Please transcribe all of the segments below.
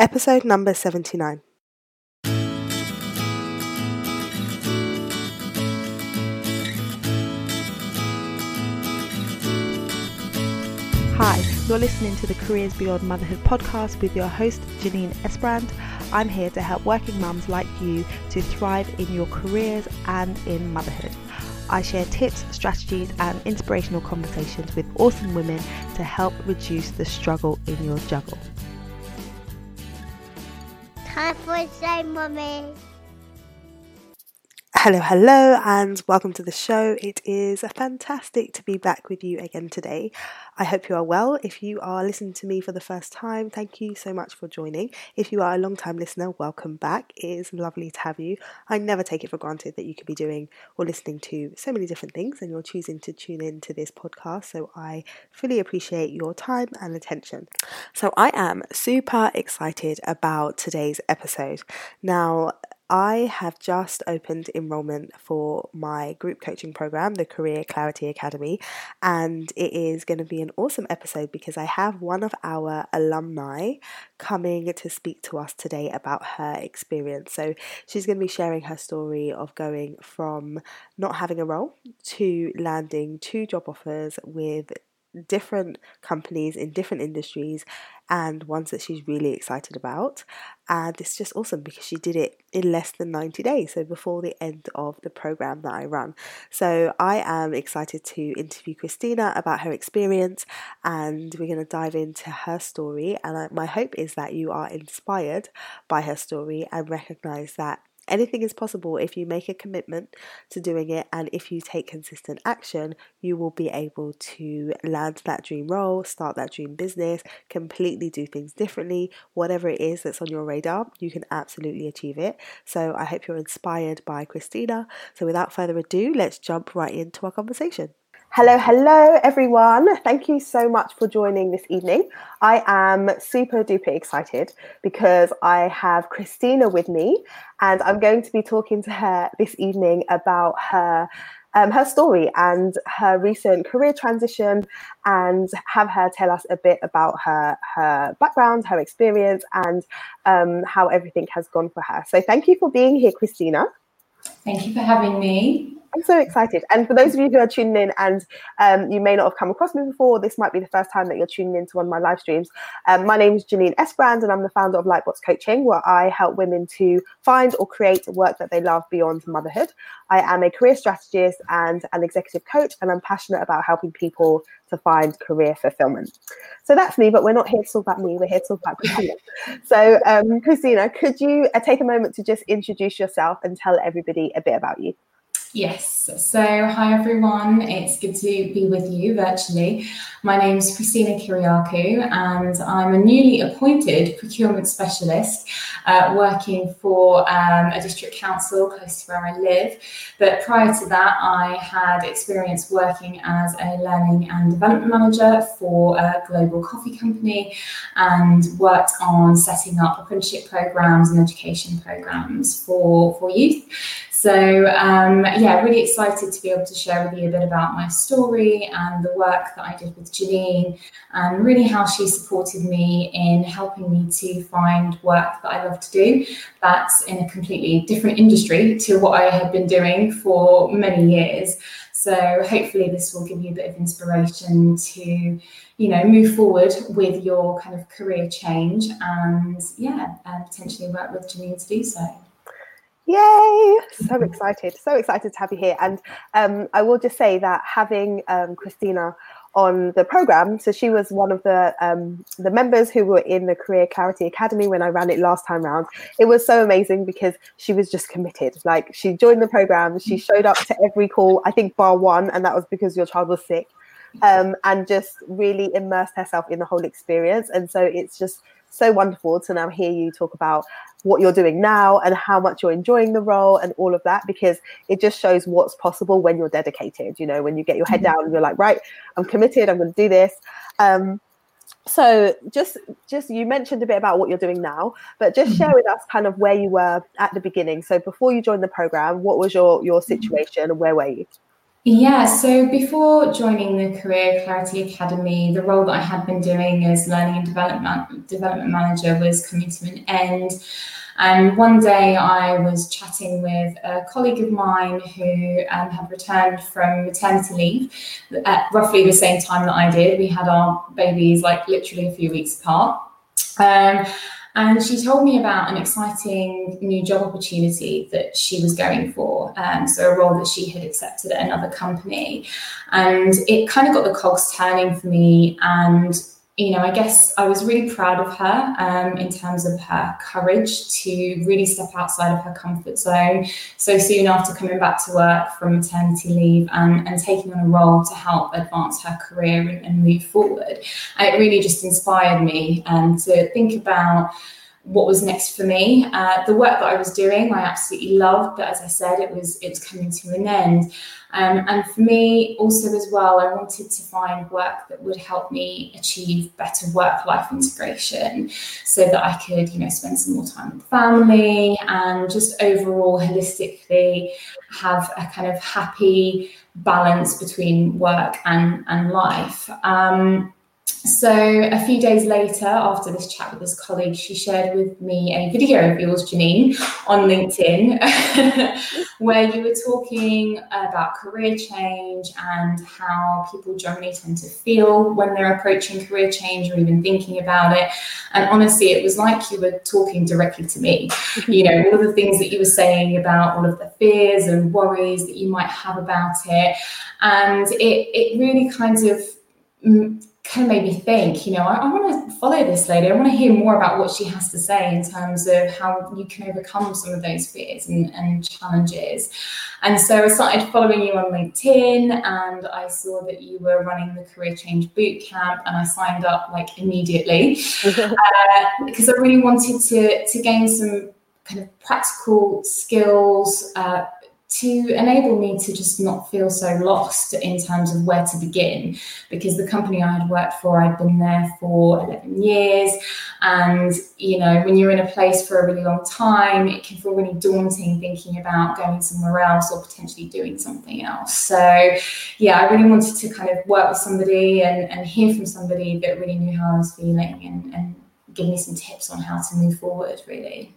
Episode number 79. Hi, you're listening to the Careers Beyond Motherhood podcast with your host, Janine Esbrand. I'm here to help working mums like you to thrive in your careers and in motherhood. I share tips, strategies, and inspirational conversations with awesome women to help reduce the struggle in your juggle. Time for say, mommy. Hello, hello, and welcome to the show. It is fantastic to be back with you again today. I hope you are well. If you are listening to me for the first time, thank you so much for joining. If you are a long time listener, welcome back. It is lovely to have you. I never take it for granted that you could be doing or listening to so many different things and you're choosing to tune in to this podcast. So I fully appreciate your time and attention. So I am super excited about today's episode. Now, I have just opened enrollment for my group coaching program, the Career Clarity Academy, and it is going to be an awesome episode because I have one of our alumni coming to speak to us today about her experience. So she's going to be sharing her story of going from not having a role to landing two job offers with different companies in different industries and ones that she's really excited about. And it's just awesome because she did it in less than 90 days, so before the end of the program that I run. So I am excited to interview Christina about her experience and we're going to dive into her story. And my hope is that you are inspired by her story and recognize that Anything is possible if you make a commitment to doing it, and if you take consistent action, you will be able to land that dream role, start that dream business, completely do things differently. Whatever it is that's on your radar, you can absolutely achieve it. So I hope you're inspired by Christina. So without further ado, let's jump right into our conversation. Hello, hello, everyone. Thank you so much for joining this evening. I am super duper excited because I have Christina with me, and I'm going to be talking to her this evening about her. Um, her story and her recent career transition, and have her tell us a bit about her her background, her experience, and um, how everything has gone for her. So, thank you for being here, Christina. Thank you for having me. I'm so excited. And for those of you who are tuning in and um, you may not have come across me before, this might be the first time that you're tuning into one of my live streams. Um, my name is Janine Esbrand and I'm the founder of Lightbox Coaching, where I help women to find or create work that they love beyond motherhood. I am a career strategist and an executive coach, and I'm passionate about helping people to find career fulfillment. So that's me, but we're not here to talk about me. We're here to talk about Christina. so, um, Christina, could you uh, take a moment to just introduce yourself and tell everybody a bit about you? Yes. So, hi everyone. It's good to be with you virtually. My name is Christina Kyriacou, and I'm a newly appointed procurement specialist uh, working for um, a district council close to where I live. But prior to that, I had experience working as a learning and development manager for a global coffee company and worked on setting up apprenticeship programs and education programs for, for youth. So, um, yeah, really excited to be able to share with you a bit about my story and the work that I did with Janine, and really how she supported me in helping me to find work that I love to do that's in a completely different industry to what I had been doing for many years. So, hopefully, this will give you a bit of inspiration to you know move forward with your kind of career change and yeah and potentially work with Janine to do so. Yay! So excited, so excited to have you here. And um, I will just say that having um, Christina on the program, so she was one of the um, the members who were in the Career Clarity Academy when I ran it last time round. It was so amazing because she was just committed. Like she joined the program, she showed up to every call. I think bar one, and that was because your child was sick, um, and just really immersed herself in the whole experience. And so it's just so wonderful to now hear you talk about what you're doing now and how much you're enjoying the role and all of that because it just shows what's possible when you're dedicated you know when you get your head down and you're like right i'm committed i'm going to do this um, so just just you mentioned a bit about what you're doing now but just share mm-hmm. with us kind of where you were at the beginning so before you joined the program what was your your mm-hmm. situation and where were you Yeah, so before joining the Career Clarity Academy, the role that I had been doing as learning and development development manager was coming to an end. And one day I was chatting with a colleague of mine who um, had returned from maternity leave at roughly the same time that I did. We had our babies like literally a few weeks apart. Um, and she told me about an exciting new job opportunity that she was going for. Um, so, a role that she had accepted at another company. And it kind of got the cogs turning for me. And you know, I guess I was really proud of her um, in terms of her courage to really step outside of her comfort zone so soon after coming back to work from maternity leave and, and taking on a role to help advance her career and, and move forward. It really just inspired me um, to think about what was next for me. Uh, the work that I was doing, I absolutely loved, but as I said, it was it was coming to an end. Um, and for me, also as well, I wanted to find work that would help me achieve better work-life integration, so that I could, you know, spend some more time with family and just overall holistically have a kind of happy balance between work and and life. Um, so a few days later, after this chat with this colleague, she shared with me a video of yours, Janine, on LinkedIn, where you were talking about career change and how people generally tend to feel when they're approaching career change or even thinking about it. And honestly, it was like you were talking directly to me. You know, all of the things that you were saying about all of the fears and worries that you might have about it. And it, it really kind of kind of made me think, you know, I, I want to follow this lady. I want to hear more about what she has to say in terms of how you can overcome some of those fears and, and challenges. And so I started following you on LinkedIn and I saw that you were running the Career Change Bootcamp and I signed up like immediately uh, because I really wanted to, to gain some kind of practical skills, uh, to enable me to just not feel so lost in terms of where to begin because the company I had worked for I'd been there for 11 years and you know when you're in a place for a really long time it can feel really daunting thinking about going somewhere else or potentially doing something else. So yeah I really wanted to kind of work with somebody and, and hear from somebody that really knew how I was feeling and, and give me some tips on how to move forward really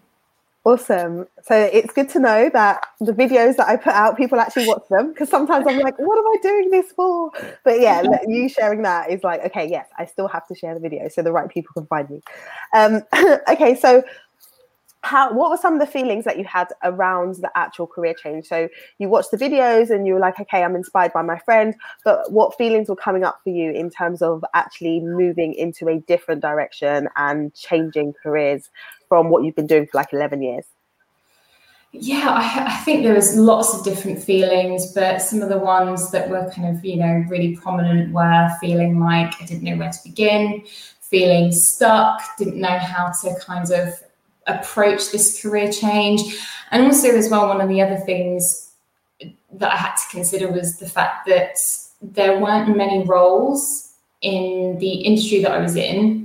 Awesome. So it's good to know that the videos that I put out, people actually watch them because sometimes I'm like, what am I doing this for? But yeah, you sharing that is like, okay, yes, I still have to share the video so the right people can find me. Um, okay, so how what were some of the feelings that you had around the actual career change so you watched the videos and you were like okay i'm inspired by my friend but what feelings were coming up for you in terms of actually moving into a different direction and changing careers from what you've been doing for like 11 years? Yeah, I, I, think there was lots of different feelings, but some of the ones that were kind of, you know, really prominent were feeling like I didn't know where to begin, feeling stuck, didn't know how to kind of approach this career change. And also, as well, one of the other things that I had to consider was the fact that there weren't many roles in the industry that I was in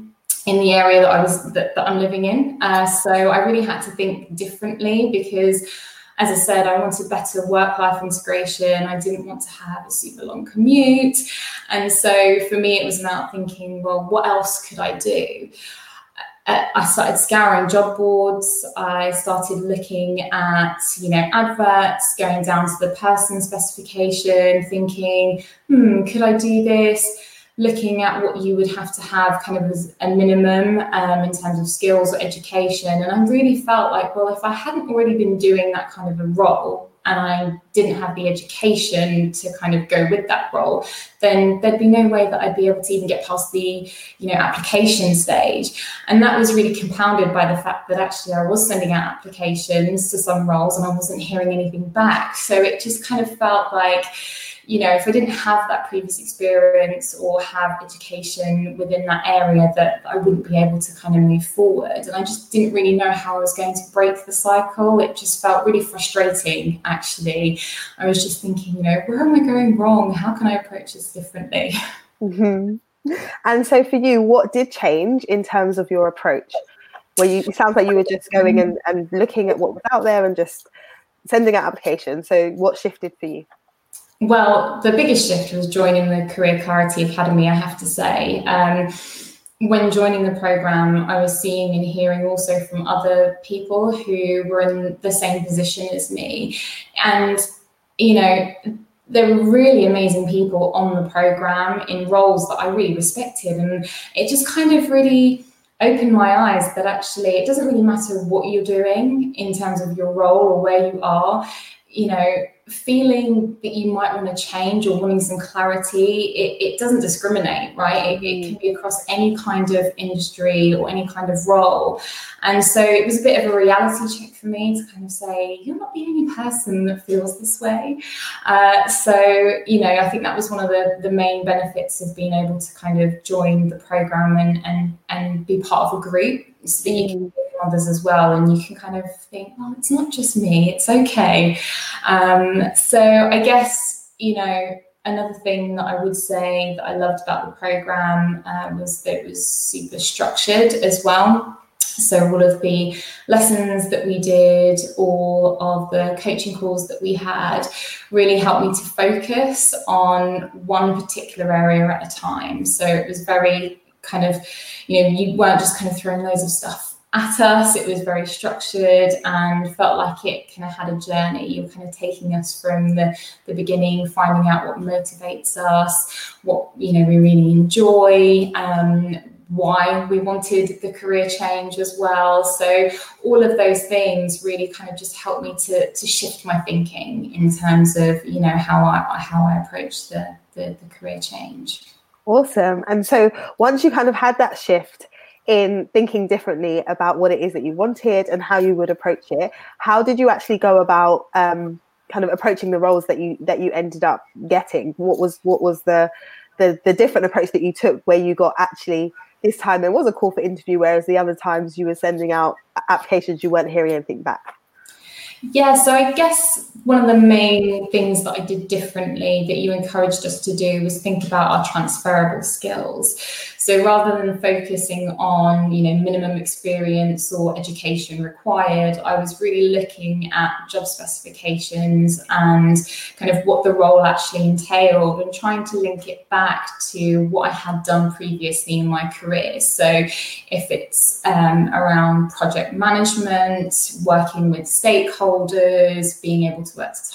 in the area that I was that, that I'm living in. Uh, so I really had to think differently because, as I said, I wanted better work-life integration. I didn't want to have a super long commute, and so for me, it was about thinking, well, what else could I do? Uh, I started scouring job boards. I started looking at, you know, adverts, going down to the person specification, thinking, hmm, could I do this? Looking at what you would have to have kind of as a minimum um, in terms of skills or education. And I really felt like, well, if I hadn't already been doing that kind of a role and I didn't have the education to kind of go with that role, then there'd be no way that I'd be able to even get past the, you know, application stage. And that was really compounded by the fact that actually I was sending out applications to some roles and I wasn't hearing anything back. So it just kind of felt like, you know, if I didn't have that previous experience or have education within that area, that I wouldn't be able to kind of move forward. And I just didn't really know how I was going to break the cycle. It just felt really frustrating, actually. I was just thinking, you know, where am I going wrong? How can I approach this differently? Mm-hmm. And so, for you, what did change in terms of your approach? Where you, it sounds like you were just going and, and looking at what was out there and just sending out applications. So, what shifted for you? Well, the biggest shift was joining the Career Clarity Academy, I have to say. Um, when joining the program, I was seeing and hearing also from other people who were in the same position as me. And, you know, there were really amazing people on the program in roles that I really respected. And it just kind of really opened my eyes that actually it doesn't really matter what you're doing in terms of your role or where you are. You know, feeling that you might want to change or wanting some clarity, it, it doesn't discriminate, right? It, it, can be across any kind of industry or any kind of role. And so it was a bit of a reality check for me to kind of say, you're not the only person that feels this way. Uh, so, you know, I think that was one of the, the main benefits of being able to kind of join the program and, and, and be part of a group so that you can others as well and you can kind of think well it's not just me it's okay um, so i guess you know another thing that i would say that i loved about the program uh, was that it was super structured as well so all of the lessons that we did, all of the coaching calls that we had really helped me to focus on one particular area at a time. So it was very kind of, you know, you weren't just kind of throwing loads of stuff at us. It was very structured and felt like it kind of had a journey. You're kind of taking us from the, the beginning, finding out what motivates us, what you know we really enjoy, um, why we wanted the career change as well. So all of those things really kind of just helped me to to shift my thinking in terms of you know how I how I approach the, the, the career change. Awesome. And so once you kind of had that shift, in thinking differently about what it is that you wanted and how you would approach it. How did you actually go about um, kind of approaching the roles that you that you ended up getting? What was what was the the, the different approach that you took where you got actually this time there was a call for interview whereas the other times you were sending out applications you weren't hearing anything back yeah, so I guess one of the main things that I did differently that you encouraged us to do was think about our transferable skills. So rather than focusing on, you know, minimum experience or education required, I was really looking at job specifications and kind of what the role actually entailed and trying to link it back to what I had done previously in my career. So if it's um, around project management, working with stakeholders, being able to work to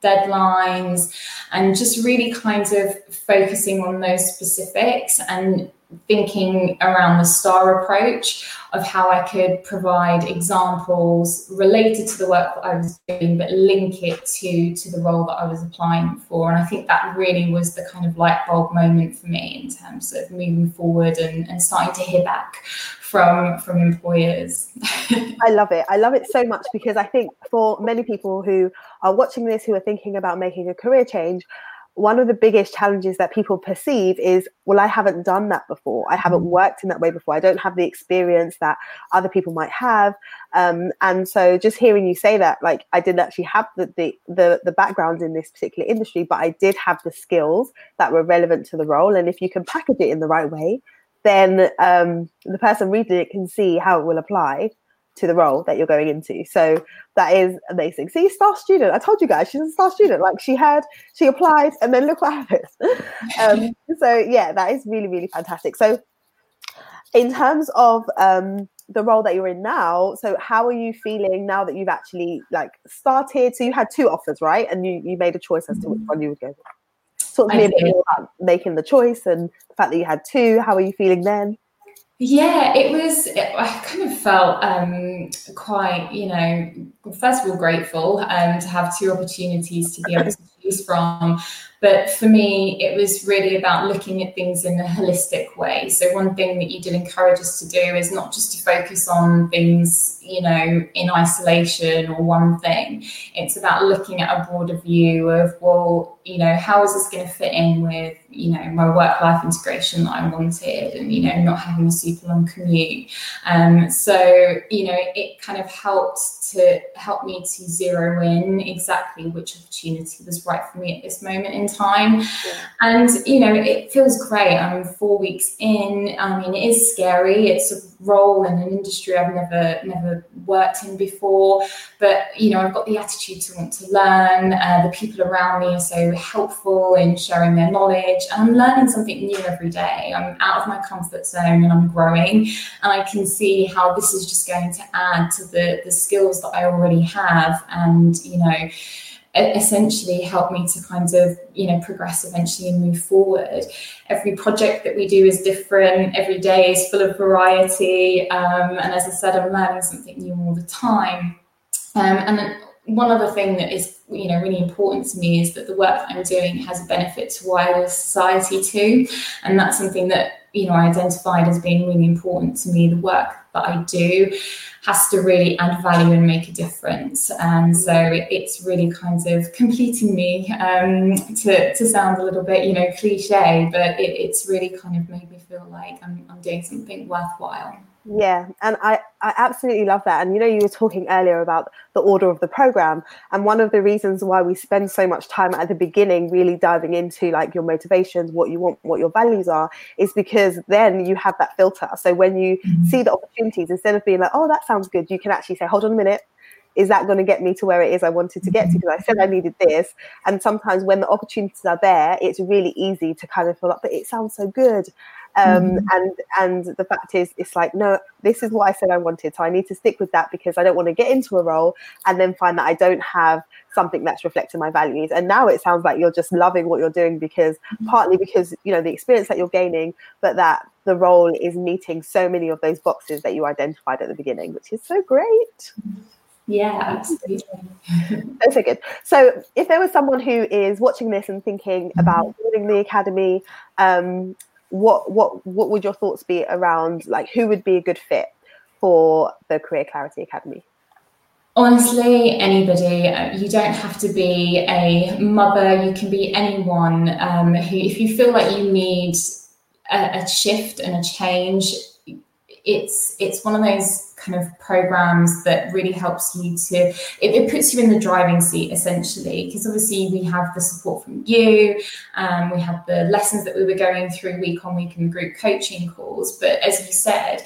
deadlines, and just really kind of focusing on those specifics and thinking around the star approach of how I could provide examples related to the work that I was doing, but link it to to the role that I was applying for. And I think that really was the kind of light bulb moment for me in terms of moving forward and, and starting to hear back from from employers. I love it. I love it so much because I think for many people who are watching this who are thinking about making a career change, one of the biggest challenges that people perceive is well i haven't done that before i haven't mm. worked in that way before i don't have the experience that other people might have um, and so just hearing you say that like i didn't actually have the, the, the the background in this particular industry but i did have the skills that were relevant to the role and if you can package it in the right way then um, the person reading it can see how it will apply to the role that you're going into. So that is amazing. See, star student. I told you guys she's a star student. Like she had, she applied, and then look what happens. um, so yeah, that is really, really fantastic. So in terms of um, the role that you're in now, so how are you feeling now that you've actually like started? So you had two offers, right? And you you made a choice as to which one you would go. Talk to me a bit more about making the choice and the fact that you had two. How are you feeling then? Yeah, it was. It, I kind of felt um, quite, you know, first of all, grateful um, to have two opportunities to be able to choose from. But for me, it was really about looking at things in a holistic way. So, one thing that you did encourage us to do is not just to focus on things, you know, in isolation or one thing. It's about looking at a broader view of, well, you know, how is this going to fit in with, you know, my work life integration that I wanted and, you know, not having a super long commute. Um, so, you know, it kind of helped to help me to zero in exactly which opportunity was right for me at this moment in time. Yeah. And, you know, it feels great. I'm four weeks in. I mean, it is scary. It's a role in an industry I've never, never worked in before. But, you know, I've got the attitude to want to learn. Uh, the people around me are so helpful in sharing their knowledge. And I'm learning something new every day. I'm out of my comfort zone and I'm growing. And I can see how this is just going to add to the, the skills that I already have. And, you know, essentially help me to kind of you know progress eventually and move forward every project that we do is different every day is full of variety um, and as i said i'm learning something new all the time um, and one other thing that is you know really important to me is that the work that i'm doing has a benefit to wider society too and that's something that you know i identified as being really important to me the work that i do has to really add value and make a difference. And so it's really kind of completing me um, to, to sound a little bit, you know, cliche, but it, it's really kind of made me feel like I'm, I'm doing something worthwhile. Yeah, and I, I absolutely love that. And you know, you were talking earlier about the order of the program, and one of the reasons why we spend so much time at the beginning really diving into like your motivations, what you want, what your values are, is because then you have that filter. So when you mm-hmm. see the opportunities, instead of being like, oh, that sounds good, you can actually say, hold on a minute, is that going to get me to where it is I wanted to get to? Because I said I needed this. And sometimes when the opportunities are there, it's really easy to kind of feel like, but it sounds so good. Um, mm-hmm. and and the fact is it's like no this is what i said i wanted so i need to stick with that because i don't want to get into a role and then find that i don't have something that's reflecting my values and now it sounds like you're just loving what you're doing because mm-hmm. partly because you know the experience that you're gaining but that the role is meeting so many of those boxes that you identified at the beginning which is so great yeah, absolutely. That's so good. So, if there was someone who is watching this and thinking about joining the academy, um, what what what would your thoughts be around like who would be a good fit for the Career Clarity Academy? Honestly, anybody. Uh, you don't have to be a mother. You can be anyone um, who, if you feel like you need a, a shift and a change, it's it's one of those kind of programs that really helps you to it, it puts you in the driving seat essentially because obviously we have the support from you um, we have the lessons that we were going through week on week in group coaching calls but as you said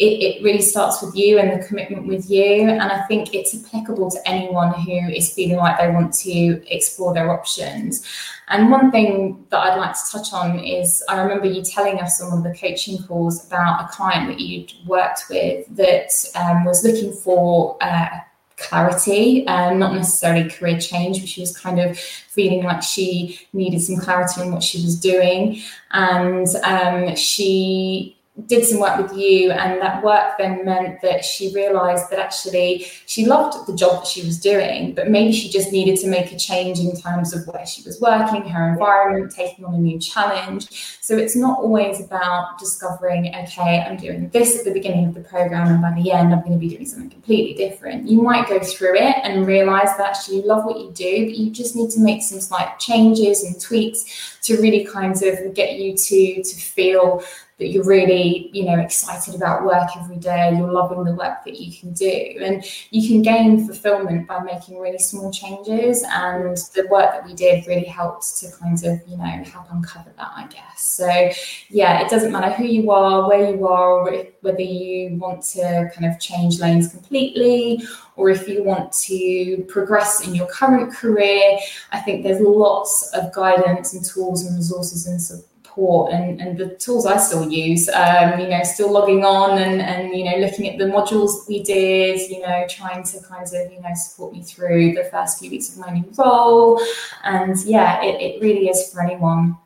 it, it, really starts with you and the commitment with you. And I think it's applicable to anyone who is feeling like they want to explore their options. And one thing that I'd like to touch on is I remember you telling us on one of the coaching calls about a client that you'd worked with that um, was looking for. Uh, clarity, um, not necessarily career change, but she was kind of feeling like she needed some clarity on what she was doing. And um, she did some work with you, and that work then meant that she realized that actually she loved the job that she was doing, but maybe she just needed to make a change in terms of where she was working, her environment, taking on a new challenge. So it's not always about discovering, okay, I'm doing this at the beginning of the program, and by the end, I'm going to be doing something completely different. You might go through it and realize that actually you love what you do, but you just need to make some slight changes and tweaks to really kind of get you to to feel that you're really, you know, excited about work every day, you're loving the work that you can do. And you can gain fulfillment by making really small changes. And the work that we did really helped to kind of, you know, help uncover that, I guess. So, yeah, it doesn't matter who you are, where you are, whether you want to kind of change lanes completely or if you want to progress in your current career. I think there's lots of guidance and tools and resources and support and, and the tools I still use, um, you know, still logging on and, and, you know, looking at the modules we did, you know, trying to kind of, you know, support me through the first few weeks of my new role. And yeah, it, it really is for anyone.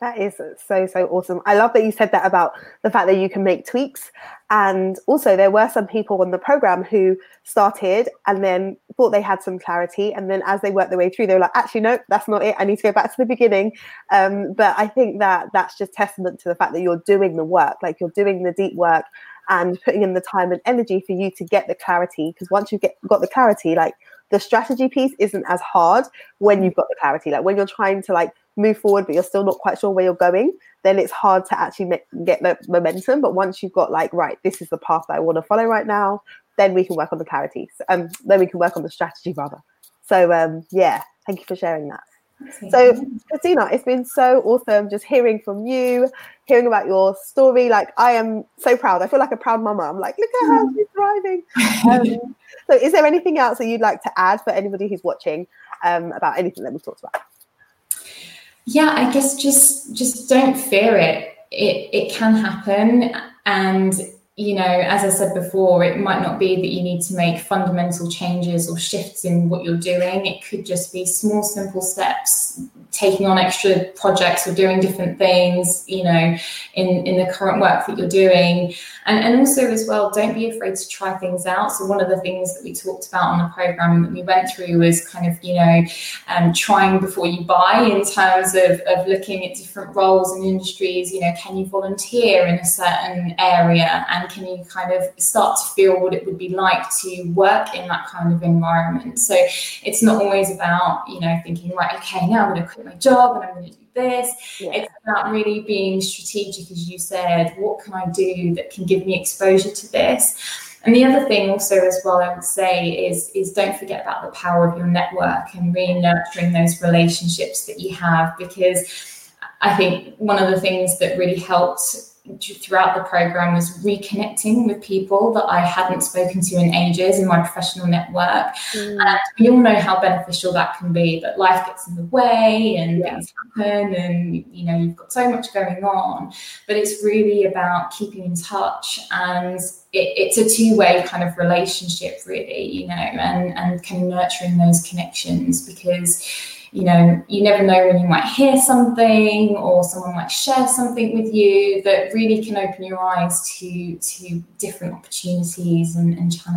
That is so, so awesome. I love that you said that about the fact that you can make tweaks. And also, there were some people on the program who started and then thought they had some clarity. And then as they worked their way through, they were like, actually, no, that's not it. I need to go back to the beginning. Um, but I think that that's just testament to the fact that you're doing the work, like you're doing the deep work and putting in the time and energy for you to get the clarity. Because once you get got the clarity, like the strategy piece isn't as hard when you've got the clarity. Like when you're trying to like move forward, but you're still not quite sure where you're going, then it's hard to actually make, get the momentum. But once you've got like, right, this is the path that I want to follow right now, then we can work on the clarity. Um, then we can work on the strategy rather. So um, yeah, thank you for sharing that. So, Christina, it's been so awesome just hearing from you, hearing about your story. Like, I am so proud. I feel like a proud mama. I'm like, look at her, she's thriving. Um, so, is there anything else that you'd like to add for anybody who's watching um, about anything that we've talked about? Yeah, I guess just just don't fear it. It it can happen, and you know, as I said before, it might not be that you need to make fundamental changes or shifts in what you're doing. It could just be small, simple steps, taking on extra projects or doing different things, you know, in, in the current work that you're doing. And, and also, as well, don't be afraid to try things out. So, one of the things that we talked about on the program that we went through was kind of, you know, um, trying before you buy in terms of, of looking at different roles and industries. You know, can you volunteer in a certain area? And can you kind of start to feel what it would be like to work in that kind of environment? So it's not always about, you know, thinking, right, okay, now I'm going to quit my job and I'm going to this. Yeah. It's about really being strategic, as you said. What can I do that can give me exposure to this? And the other thing also as well I would say is is don't forget about the power of your network and really nurturing those relationships that you have because I think one of the things that really helped throughout the program was reconnecting with people that I hadn't spoken to in ages in my professional network. Mm. And we all know how beneficial that can be, but life gets in the way and yeah. things happen and you know you've got so much going on. But it's really about keeping in touch and it, it's a two-way kind of relationship really, you know, and, and kind of nurturing those connections because you know, you never know when you might hear something or someone might share something with you that really can open your eyes to to different opportunities and, and challenges.